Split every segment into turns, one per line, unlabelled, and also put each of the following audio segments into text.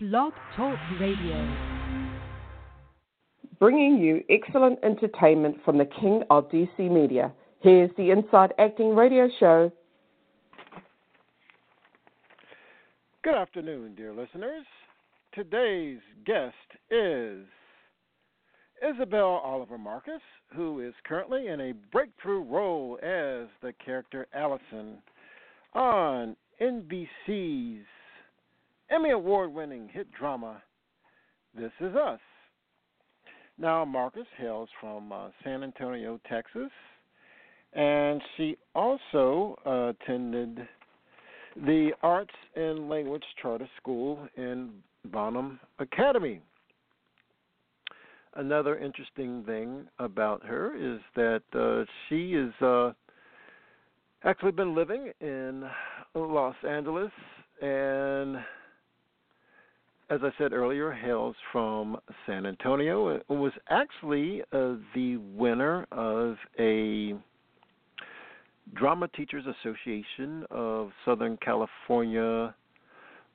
Blog Talk Radio.
Bringing you excellent entertainment from the King of DC Media. Here's the Inside Acting Radio Show.
Good afternoon, dear listeners. Today's guest is Isabel Oliver Marcus, who is currently in a breakthrough role as the character Allison on NBC's Emmy Award winning hit drama, This Is Us. Now, Marcus hails from uh, San Antonio, Texas, and she also uh, attended the Arts and Language Charter School in Bonham Academy. Another interesting thing about her is that uh, she is uh, actually been living in Los Angeles and as I said earlier, hails from San Antonio. It was actually uh, the winner of a Drama Teachers Association of Southern California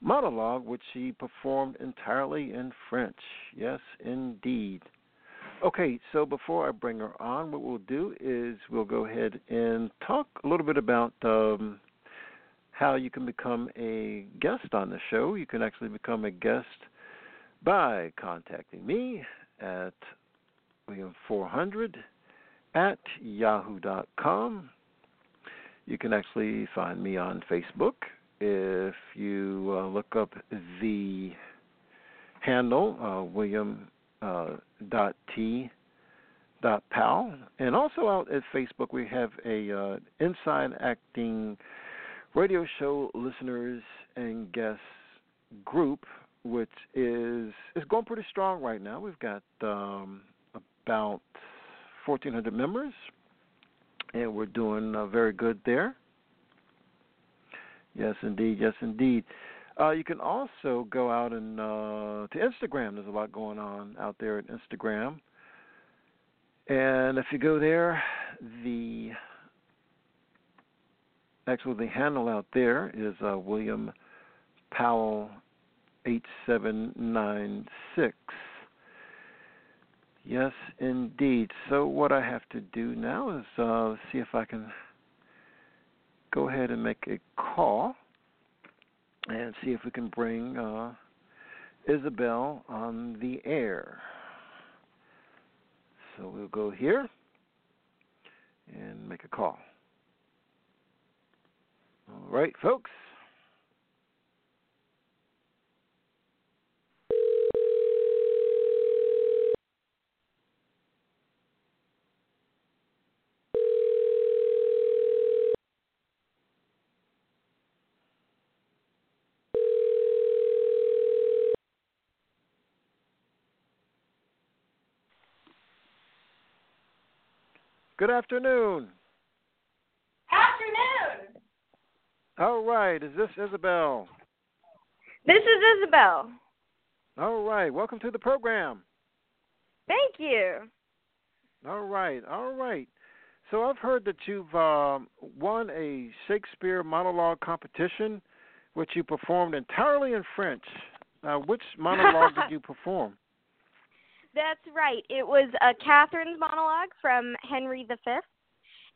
monologue, which she performed entirely in French. Yes, indeed. Okay, so before I bring her on, what we'll do is we'll go ahead and talk a little bit about um, how you can become a guest on the show. You can actually become a guest by contacting me at william400 at yahoo.com. You can actually find me on Facebook if you uh, look up the handle uh, William uh, T Powell, and also out at Facebook we have a uh, Inside Acting radio show listeners and guests group, which is is going pretty strong right now. We've got um, about 1,400 members, and we're doing uh, very good there. Yes, indeed. Yes, indeed. Uh, you can also go out and uh, to Instagram. There's a lot going on out there at Instagram, and if you go there, the Actually, the handle out there is uh, William Powell eight seven nine six. Yes, indeed. So what I have to do now is uh, see if I can go ahead and make a call and see if we can bring uh, Isabel on the air. So we'll go here and make a call. All right, folks. Good afternoon. All right. Is this Isabel?
This is Isabel.
All right. Welcome to the program.
Thank you.
All right. All right. So I've heard that you've um, won a Shakespeare monologue competition, which you performed entirely in French. Uh, which monologue did you perform?
That's right. It was a Catherine's monologue from Henry V,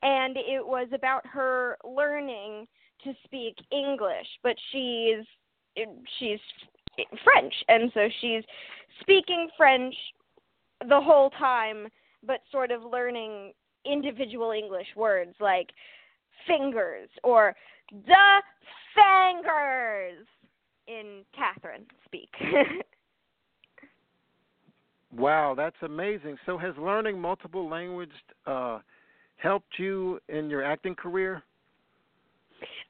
and it was about her learning to speak English, but she's she's French, and so she's speaking French the whole time, but sort of learning individual English words like fingers or the fingers in Catherine speak.
wow, that's amazing. So has learning multiple languages uh, helped you in your acting career?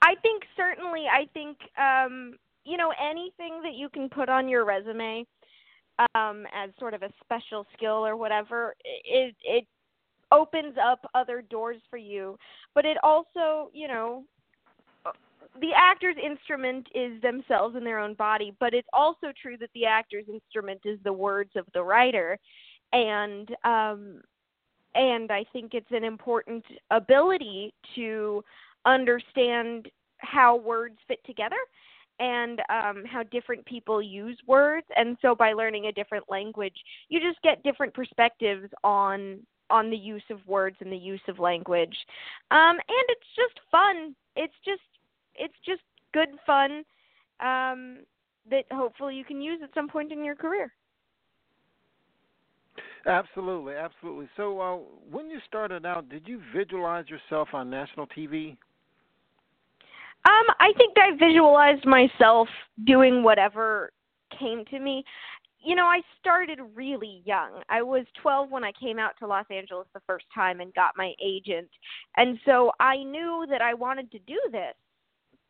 I think certainly. I think um, you know anything that you can put on your resume um, as sort of a special skill or whatever. It it opens up other doors for you, but it also you know the actor's instrument is themselves in their own body, but it's also true that the actor's instrument is the words of the writer, and um, and I think it's an important ability to understand how words fit together and um, how different people use words. And so by learning a different language, you just get different perspectives on on the use of words and the use of language. Um, and it's just fun. It's just it's just good fun um, that hopefully you can use at some point in your career.
Absolutely, absolutely. So, uh, when you started out, did you visualize yourself on national TV?
Um, I think I visualized myself doing whatever came to me. You know, I started really young. I was 12 when I came out to Los Angeles the first time and got my agent. And so I knew that I wanted to do this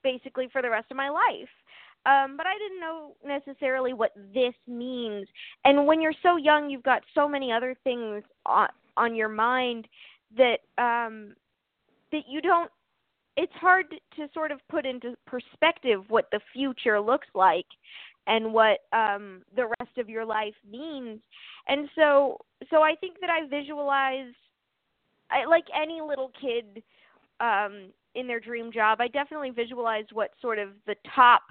basically for the rest of my life. Um, but I didn't know necessarily what this means. And when you're so young, you've got so many other things on on your mind that um, that you don't. It's hard to sort of put into perspective what the future looks like and what um, the rest of your life means. And so, so I think that I visualized, I, like any little kid um, in their dream job, I definitely visualized what sort of the top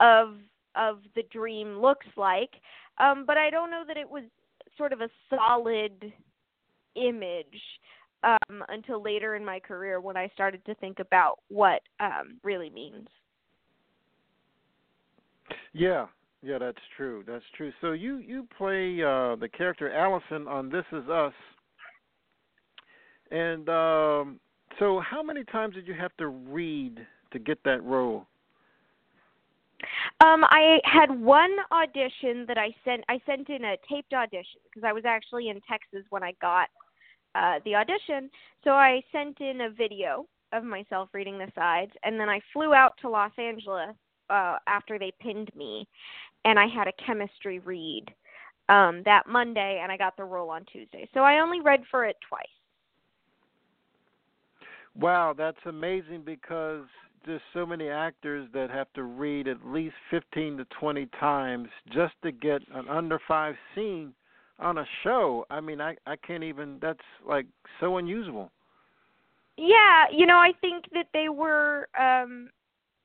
of of the dream looks like. Um, but I don't know that it was sort of a solid image um, until later in my career when I started to think about what um, really means.
Yeah, yeah, that's true. That's true. So you you play uh, the character Allison on This Is Us, and um, so how many times did you have to read to get that role?
Um, I had one audition that I sent. I sent in a taped audition because I was actually in Texas when I got uh, the audition. So I sent in a video of myself reading the sides, and then I flew out to Los Angeles uh, after they pinned me, and I had a chemistry read um, that Monday, and I got the role on Tuesday. So I only read for it twice.
Wow, that's amazing because there's so many actors that have to read at least 15 to 20 times just to get an under 5 scene on a show. I mean, I I can't even that's like so unusual.
Yeah, you know, I think that they were um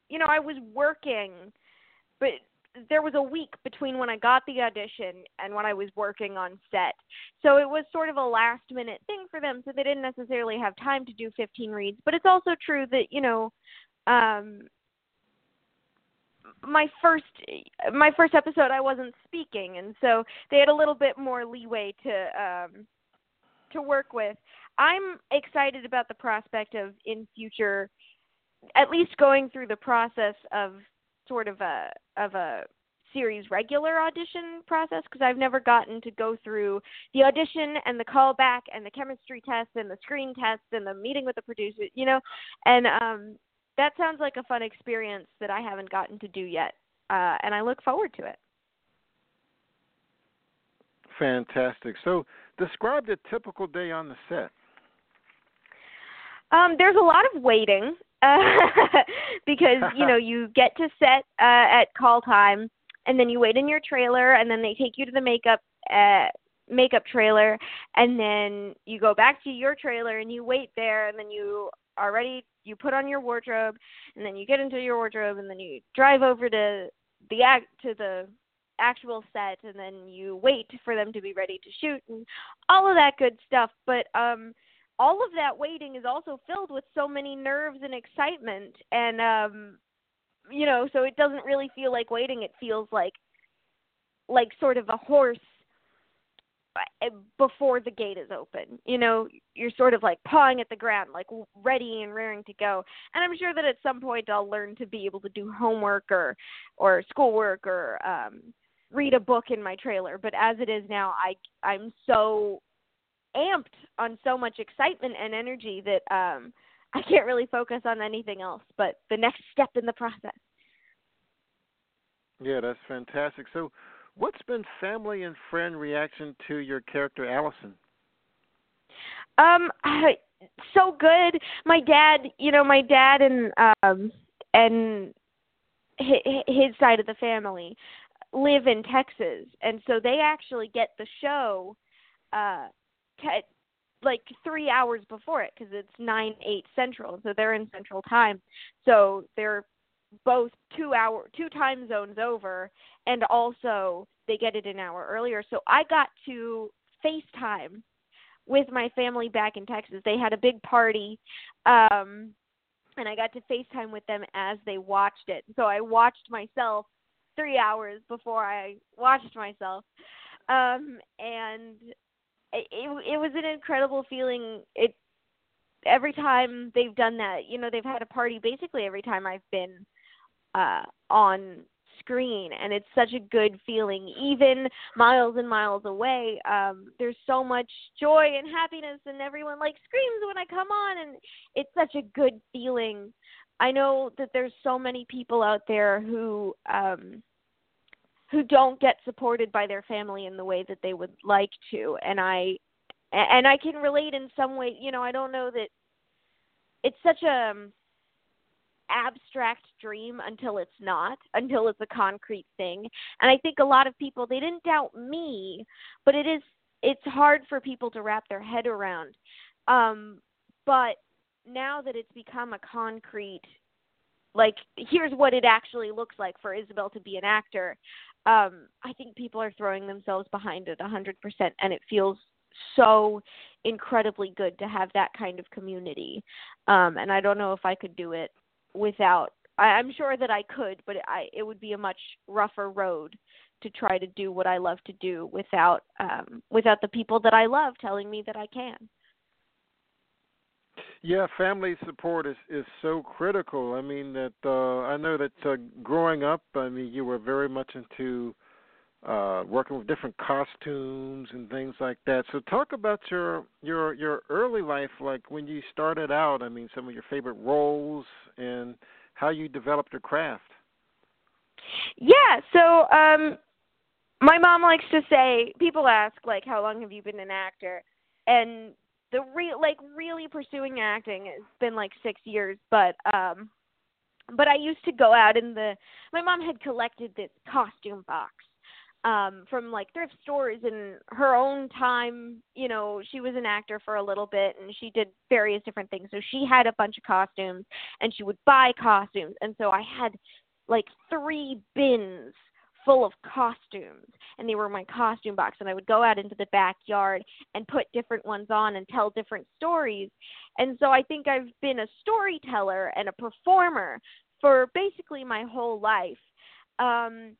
you know, I was working but there was a week between when I got the audition and when I was working on set. So it was sort of a last minute thing for them so they didn't necessarily have time to do 15 reads, but it's also true that, you know, um my first my first episode I wasn't speaking and so they had a little bit more leeway to um to work with. I'm excited about the prospect of in future at least going through the process of sort of a of a series regular audition process because I've never gotten to go through the audition and the callback and the chemistry test and the screen test and the meeting with the producer, you know. And um that sounds like a fun experience that I haven't gotten to do yet, uh, and I look forward to it.
Fantastic. So, describe the typical day on the set.
Um, there's a lot of waiting uh, because you know you get to set uh, at call time, and then you wait in your trailer, and then they take you to the makeup uh, makeup trailer, and then you go back to your trailer and you wait there, and then you are ready you put on your wardrobe and then you get into your wardrobe and then you drive over to the act to the actual set and then you wait for them to be ready to shoot and all of that good stuff. But um all of that waiting is also filled with so many nerves and excitement and um you know so it doesn't really feel like waiting. It feels like like sort of a horse before the gate is open. You know, you're sort of like pawing at the ground, like ready and rearing to go. And I'm sure that at some point I'll learn to be able to do homework or or schoolwork or um read a book in my trailer. But as it is now, I I'm so amped on so much excitement and energy that um I can't really focus on anything else but the next step in the process.
Yeah, that's fantastic. So What's been family and friend reaction to your character Allison?
Um, I, so good. My dad, you know, my dad and um and his side of the family live in Texas, and so they actually get the show uh te- like three hours before it because it's nine eight central, so they're in Central Time. So they're both two hour two time zones over and also they get it an hour earlier. So i got to facetime with my family back in texas. They had a big party um and i got to facetime with them as they watched it. So i watched myself three hours before i watched myself. Um and it it was an incredible feeling. It every time they've done that you know they've had a party basically every time i've been uh, on screen and it's such a good feeling even miles and miles away. Um there's so much joy and happiness and everyone like screams when i come on and it's such a good feeling. I know that there's so many people out there who um who don't get supported by their family in the way that they would like to and i and i can relate in some way. You know i don't know that it's such a um, abstract dream until it's not, until it's a concrete thing. And I think a lot of people they didn't doubt me, but it is it's hard for people to wrap their head around. Um but now that it's become a concrete like here's what it actually looks like for Isabel to be an actor. Um I think people are throwing themselves behind it 100% and it feels so incredibly good to have that kind of community. Um and I don't know if I could do it without I, I'm sure that I could, but I it would be a much rougher road to try to do what I love to do without um without the people that I love telling me that I can.
Yeah, family support is is so critical. I mean that uh I know that uh, growing up, I mean you were very much into uh working with different costumes and things like that. So talk about your your your early life like when you started out, I mean some of your favorite roles and how you developed your craft.
Yeah, so um my mom likes to say people ask like how long have you been an actor? And the real like really pursuing acting has been like 6 years, but um but I used to go out in the my mom had collected this costume box um from like thrift stores and her own time you know she was an actor for a little bit and she did various different things so she had a bunch of costumes and she would buy costumes and so i had like three bins full of costumes and they were my costume box and I would go out into the backyard and put different ones on and tell different stories. And so I think I've been a storyteller and a performer for basically my whole life. Um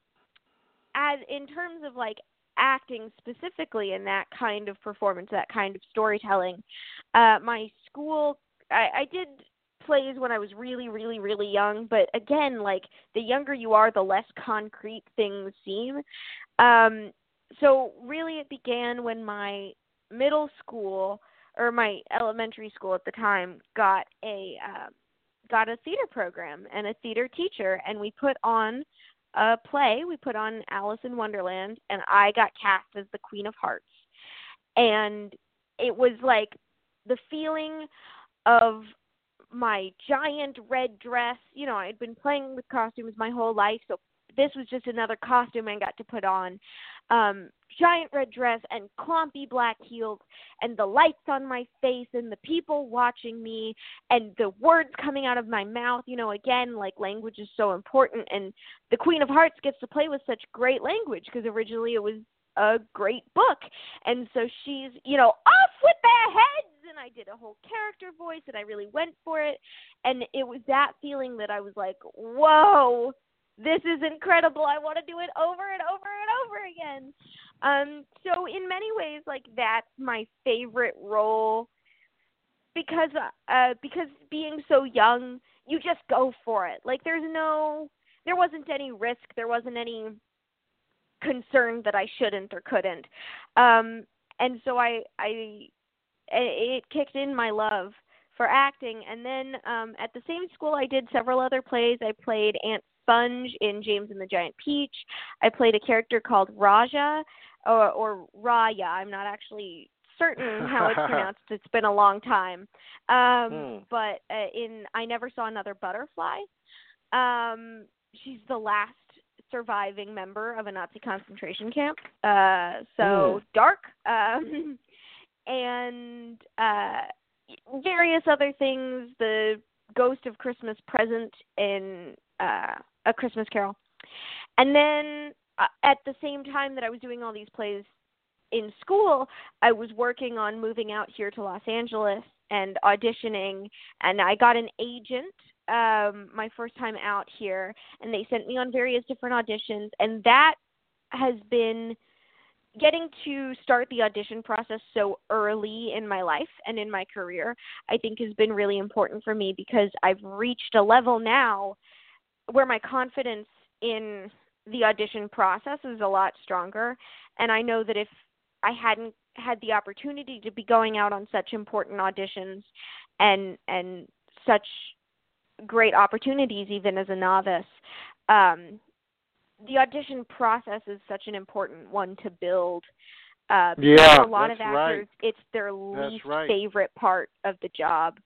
as in terms of like acting specifically in that kind of performance, that kind of storytelling, uh, my school, I, I did plays when I was really, really, really young, but again, like the younger you are, the less concrete things seem. Um, so really, it began when my middle school or my elementary school at the time got a uh, got a theater program and a theater teacher, and we put on a play. We put on Alice in Wonderland, and I got cast as the Queen of Hearts. And it was like the feeling of my giant red dress. You know, I'd been playing with costumes my whole life, so this was just another costume I got to put on. Um, giant red dress and clumpy black heels and the lights on my face and the people watching me and the words coming out of my mouth. You know again like language is so important and the queen of hearts gets to play with such great language because originally it was a great book. And so she's you know off with their heads! And I did a whole character voice and I really went for it. And it was that feeling that I was like whoa this is incredible. I want to do it over and over and over again. Um, so in many ways, like that's my favorite role because uh, because being so young, you just go for it. Like there's no, there wasn't any risk. There wasn't any concern that I shouldn't or couldn't. Um, and so I I it kicked in my love for acting and then um at the same school I did several other plays. I played Aunt Sponge in James and the Giant Peach. I played a character called Raja or, or Raya. I'm not actually certain how it's pronounced. It's been a long time. Um, hmm. But uh, in I Never Saw Another Butterfly, um, she's the last surviving member of a Nazi concentration camp. Uh, so dark. Um, and uh, various other things. The Ghost of Christmas Present in uh, A Christmas Carol. And then uh, at the same time that I was doing all these plays in school, I was working on moving out here to Los Angeles and auditioning and I got an agent um my first time out here and they sent me on various different auditions and that has been getting to start the audition process so early in my life and in my career I think has been really important for me because I've reached a level now where my confidence in the audition process is a lot stronger and I know that if I hadn't had the opportunity to be going out on such important auditions and and such great opportunities even as a novice um the audition process is such an important one to build uh
yeah,
a lot of actors
right.
it's their least
right.
favorite part of the job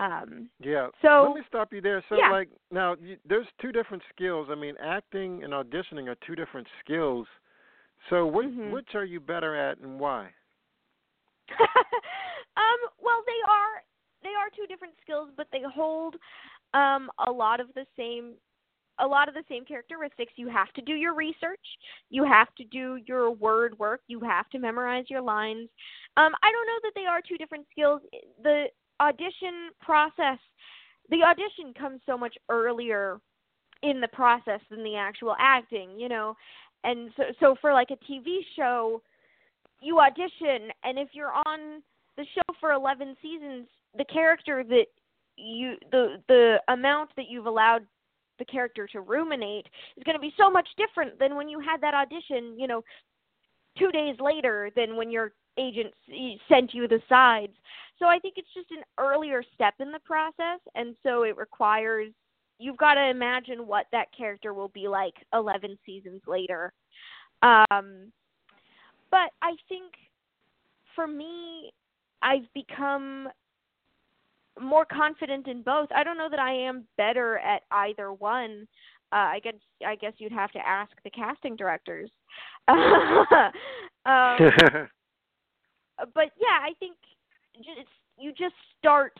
um
Yeah.
So-
let me stop you there. So,
Yeah.
like, now you, there's two different skills. I mean, acting and auditioning are two different skills. So, which
Mhm.
which are you better at, and why?
um, well, they are they are two different skills, but they hold um, a lot of the same a lot of the same characteristics. You have to do your research. You have to do your word work. You have to memorize your lines. Um, I don't know that they are two different skills. The audition process, the audition comes so much earlier in the process than the actual acting, you know. And so so for like a TV show, you audition and if you're on the show for 11 seasons the character that you the the amount that you've allowed the character to ruminate is going to be so much different than when you had that audition you know 2 days later than when your agent sent you the sides so i think it's just an earlier step in the process and so it requires you've got to imagine what that character will be like 11 seasons later um but I think for me, I've become more confident in both. I don't know that I am better at either one. Uh, I guess I guess you'd have to ask the casting directors. um, but yeah, I think you just start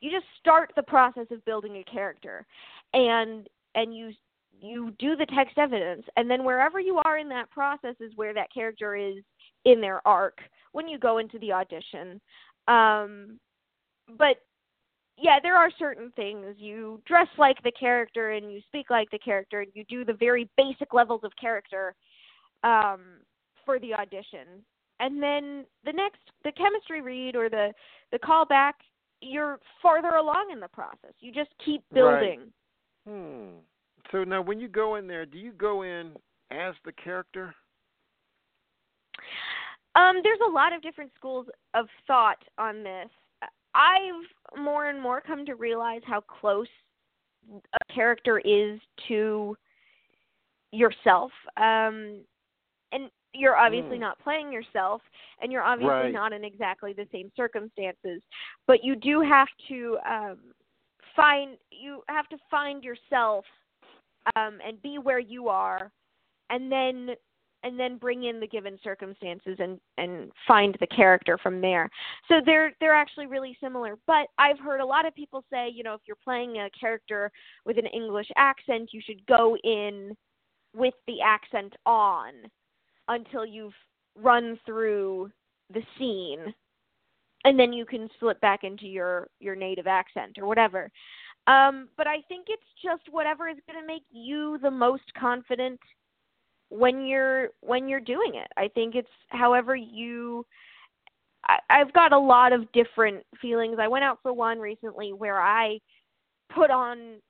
you just start the process of building a character, and and you you do the text evidence. And then wherever you are in that process is where that character is in their arc when you go into the audition. Um but yeah there are certain things. You dress like the character and you speak like the character and you do the very basic levels of character um for the audition and then the next the chemistry read or the the callback you're farther along in the process you just keep
Right.
building
Hmm. So now, when you go in there, do you go in as the character?
Um, there's a lot of different schools of thought on this. I've more and more come to realize how close a character is to yourself. Um, and you're obviously
Mm.
not playing yourself, and you're obviously
Right.
not in exactly the same circumstances. But you do have to um, find you have to find yourself um, and be where you are, and then and then bring in the given circumstances and and find the character from there. So they're they're actually really similar. But I've heard a lot of people say, you know, if you're playing a character with an English accent, you should go in with the accent on until you've run through the scene and then you can slip back into your your native accent or whatever. Um, but I think it's just whatever is going to make you the most confident when you're when you're doing it. I think it's however you. I, I've got a lot of different feelings. I went out for one recently where I put on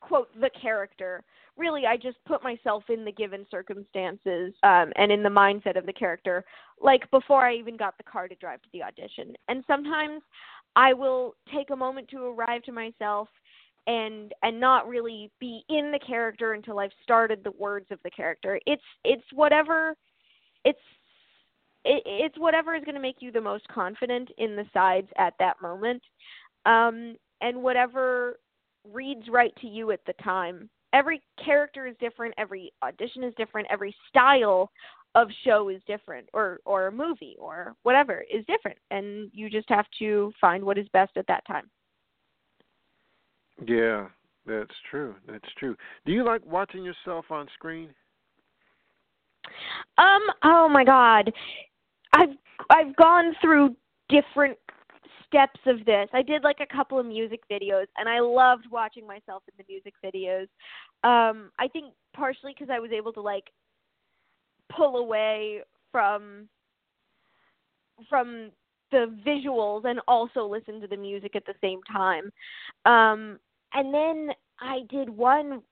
quote the character. Really, I just put myself in the given circumstances um, and in the mindset of the character, like before I even got the car to drive to the audition. And sometimes I will take a moment to arrive to myself and and not really be in the character until I've started the words of the character. It's it's whatever it's it, it's whatever is going to make you the most confident in the sides at that moment. Um and whatever reads right to you at the time. Every character is different, every audition is different, every style of show is different or or a movie or whatever is different and you just have to find what is best at that time.
Yeah, That's true. That's true. Do you like watching yourself on screen?
Um. Oh my God, I've I've gone through different steps of this. I did like a couple of music videos, and I loved watching myself in the music videos. Um, I think partially because I was able to like pull away from from the visuals and also listen to the music at the same time. Um, and then I did one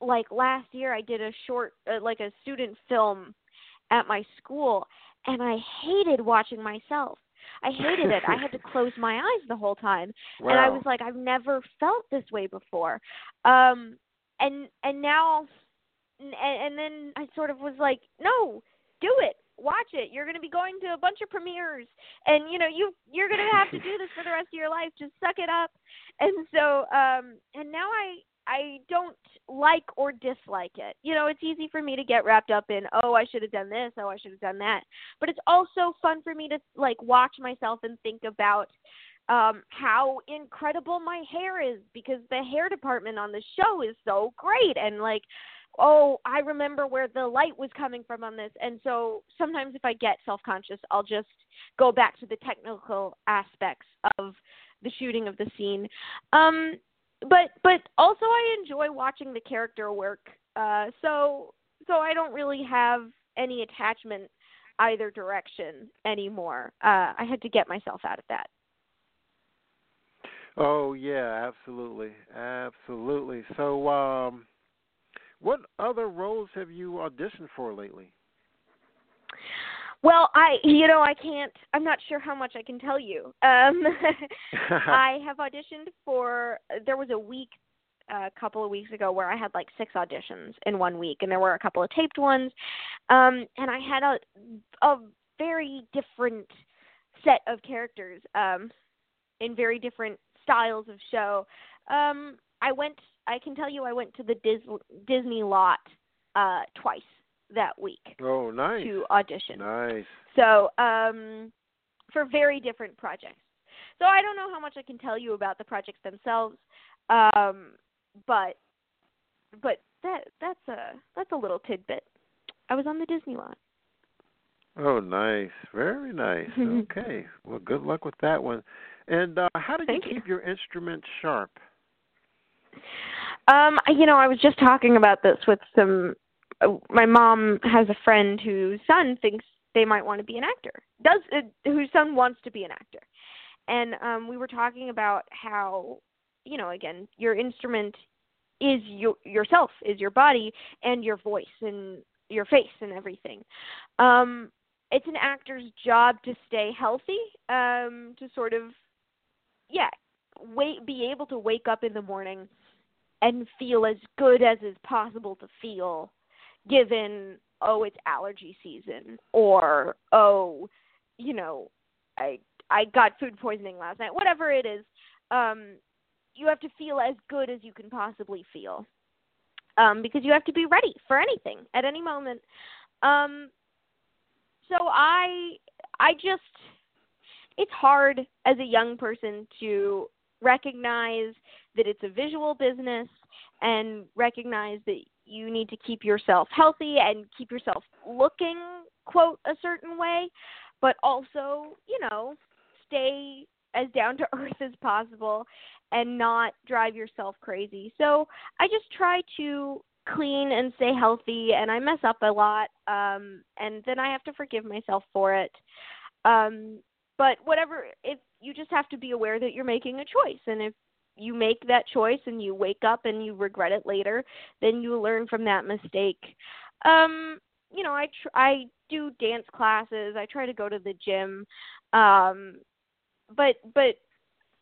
like last year. I did a short, uh, like a student film at my school, and I hated watching myself. I hated it. I had to close my eyes the whole time,
wow.
and I was like, I've never felt this way before. Um, and and now, and, and then I sort of was like, no, do it watch it. You're going to be going to a bunch of premieres, and you know you you're going to have to do this for the rest of your life. Just suck it up. And so, um, and now I I don't like or dislike it. You know, it's easy for me to get wrapped up in, oh, I should have done this, oh, I should have done that. But it's also fun for me to like watch myself and think about um how incredible my hair is because the hair department on the show is so great and like oh, I remember where the light was coming from on this. And so sometimes if I get self conscious, I'll just go back to the technical aspects of the shooting of the scene. Um, but but also I enjoy watching the character work. Uh, so so I don't really have any attachment either direction anymore. Uh, I had to get myself out of that.
Oh yeah, absolutely, absolutely. So um, what other roles have you auditioned for lately?
Well, I you know I can't. I'm not sure how much I can tell you. Um, I have auditioned for. There was a week a couple of weeks ago where I had like six auditions in one week, and there were a couple of taped ones, um, and I had a a very different set of characters um, in very different styles of show. Um, I went I can tell you I went to the Dis- Disney lot uh twice that week.
Oh, nice.
To audition.
Nice.
So, um for very different projects. So I don't know how much I can tell you about the projects themselves. Um but but that that's a that's a little tidbit. I was on the Disney lot.
Oh, nice. Very nice. okay. Well, good luck with that one. And uh how did
Thank
you keep
you.
your instrument sharp?
Um, you know, I was just talking about this with some. Uh, my mom has a friend whose son thinks they might want to be an actor. Does uh, whose son wants to be an actor, and um, we were talking about how, you know, again, your instrument is your yourself, is your body and your voice and your face and everything. Um, it's an actor's job to stay healthy, um, to sort of, yeah, wait, be able to wake up in the morning and feel as good as is possible to feel given oh it's allergy season or oh you know i i got food poisoning last night whatever it is um you have to feel as good as you can possibly feel um because you have to be ready for anything at any moment. Um so i i just it's hard as a young person to recognize that it's a visual business and recognize that you need to keep yourself healthy and keep yourself looking quote a certain way but also you know stay as down to earth as possible and not drive yourself crazy. So i just try to clean and stay healthy and i mess up a lot um and then i have to forgive myself for it. Um but whatever if you just have to be aware that you're making a choice and if you make that choice and you wake up and you regret it later, then you learn from that mistake. Um, you know, I tr- I do dance classes. I try to go to the gym. Um, but but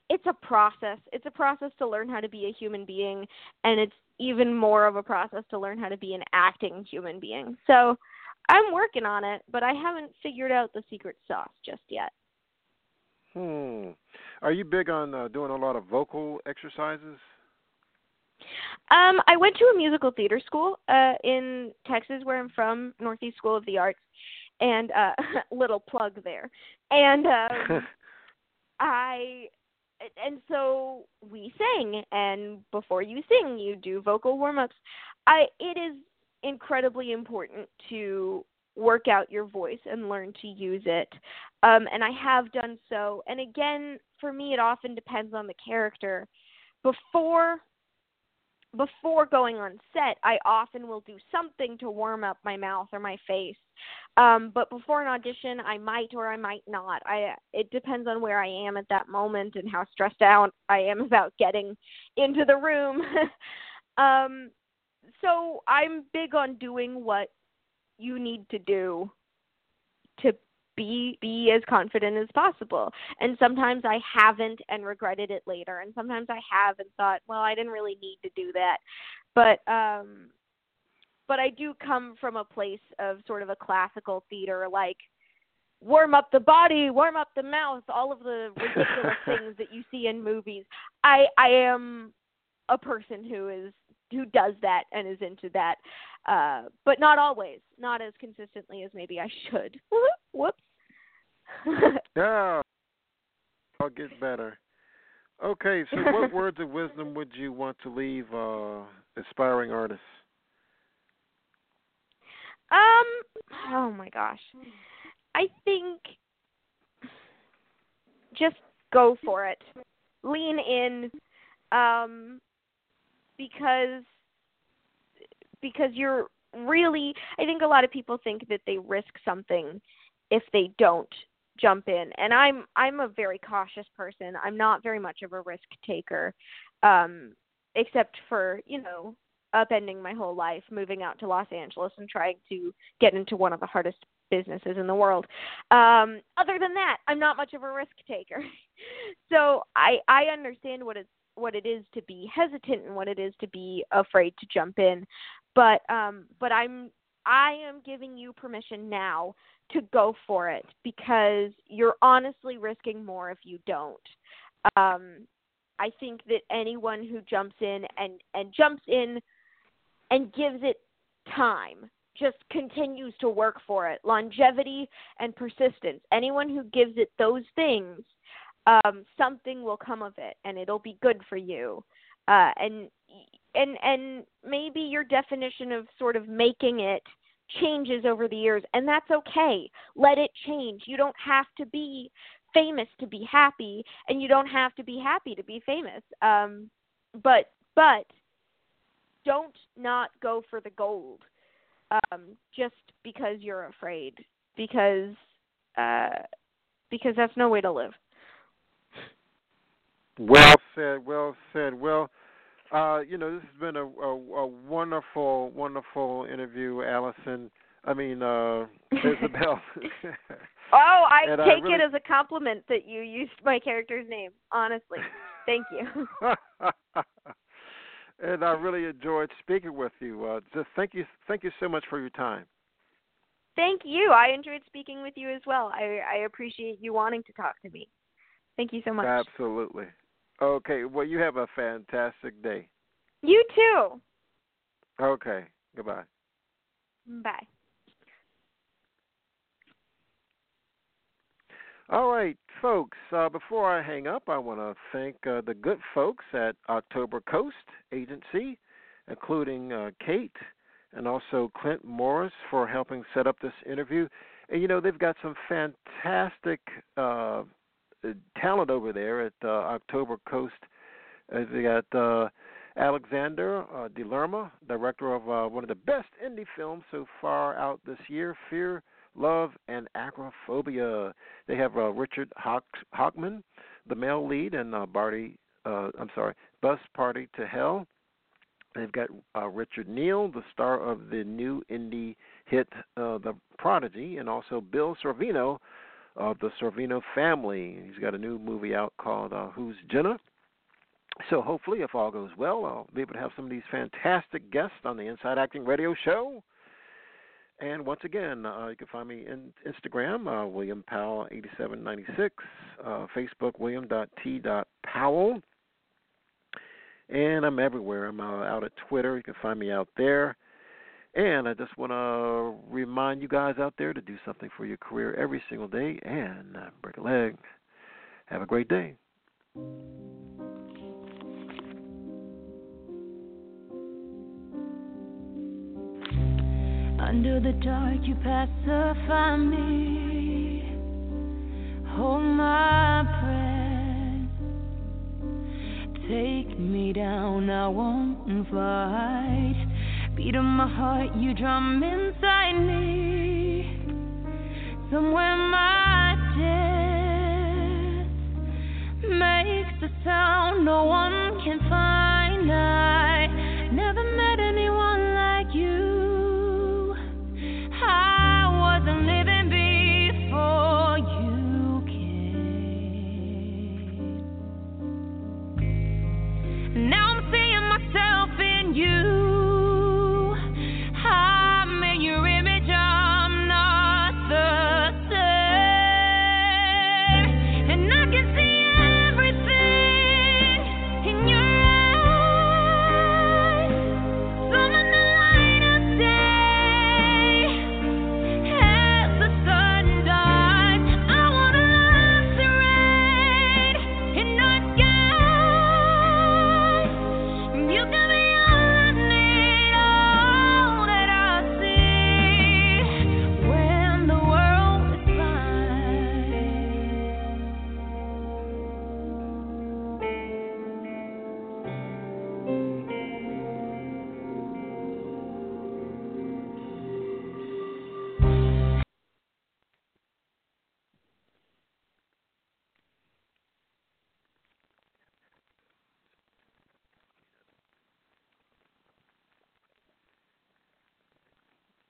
it's a process. It's a process to learn how to be a human being and it's even more of a process to learn how to be an acting human being. So, I'm working on it, but I haven't figured out the secret sauce just yet.
Hmm. Are you big on uh, doing a lot of vocal exercises?
Um, I went to a musical theater school uh, in Texas, where I'm from, Northeast School of the Arts, and uh, little plug there. And um, I and so we sing and before you sing you do vocal warm ups i it is incredibly important to work out your voice and learn to use it um and i have done so and again for me it often depends on the character before before going on set, I often will do something to warm up my mouth or my face. Um, but before an audition, I might or I might not. I it depends on where I am at that moment and how stressed out I am about getting into the room. um, so I'm big on doing what you need to do to be be as confident as possible. And sometimes I haven't and regretted it later, and sometimes I have and thought, well, I didn't really need to do that. But um but I do come from a place of sort of a classical theater like warm up the body, warm up the mouth, all of the ridiculous things that you see in movies. I I am a person who is who does that and is into that. Uh but not always, not as consistently as maybe I should. Whoops.
yeah, I'll get better. Okay, so what words of wisdom would you want to leave uh aspiring artists?
Um, oh my gosh. I think just go for it. Lean in um because because you're really I think a lot of people think that they risk something if they don't jump in. And i'm i'm a very cautious person. I'm not very much of a risk taker um except for you know upending my whole life moving out to los angeles and trying to get into one of the hardest businesses in the world. Um other than that i'm not much of a risk taker. So i i understand what it's what it is to be hesitant and what it is to be afraid to jump in. But um but i'm i am giving you permission now to go for it because you're honestly risking more if you don't. Um, I think that anyone who jumps in and and jumps in and gives it time just continues to work for it. Longevity and persistence. Anyone who gives it those things um something will come of it and it'll be good for you uh and and and maybe your definition of sort of making it changes over the years, and that's okay. Let it change. You don't have to be famous to be happy, and you don't have to be happy to be famous. Um, but but don't not go for the gold um, just because you're afraid, because uh, because that's no way to live.
Well said. Well said. Well uh, you know, this has been a, a, a wonderful, wonderful interview, Allison. I mean, uh, Isabel.
oh, I
and
take
I really...
it as a compliment that you used my character's name. Honestly, thank you.
and I really enjoyed speaking with you. Uh, just thank you, thank you so much for your time.
Thank you. I enjoyed speaking with you as well. I, I appreciate you wanting to talk to me. Thank you so much.
Absolutely. Okay. Well, you have a fantastic day.
You too.
Okay. Goodbye.
Bye.
All right, folks. Uh, before I hang up, I want to thank uh, the good folks at October Coast Agency, including uh, Kate and also Clint Morris for helping set up this interview. And you know, they've got some fantastic uh, uh, talent over there at uh, October Coast. Uh, they got uh, Alexander uh, DeLerma, director of uh, one of the best indie films so far out this year, Fear, Love, and Agoraphobia. They have uh, Richard Hawk- Hawkman, the male lead, and uh, Barty. Uh, I'm sorry, Bus Party to Hell. They've got uh, Richard Neal, the star of the new indie hit uh, The Prodigy, and also Bill Sorvino, of the Sorvino family. He's got a new movie out called uh, Who's Jenna? So hopefully, if all goes well, I'll be able to have some of these fantastic guests on the Inside Acting Radio Show. And once again, uh, you can find me in Instagram, uh, William Powell 8796, uh, Facebook William.t.powell, and I'm everywhere. I'm uh, out at Twitter. You can find me out there. And I just want to remind you guys out there to do something for your career every single day and break a leg. Have a great day.
Under the dark, you pacify me. Hold my breath. Take me down, I won't fight. Beat of my heart, you drum inside me. Somewhere my death makes the sound no one can find. Out.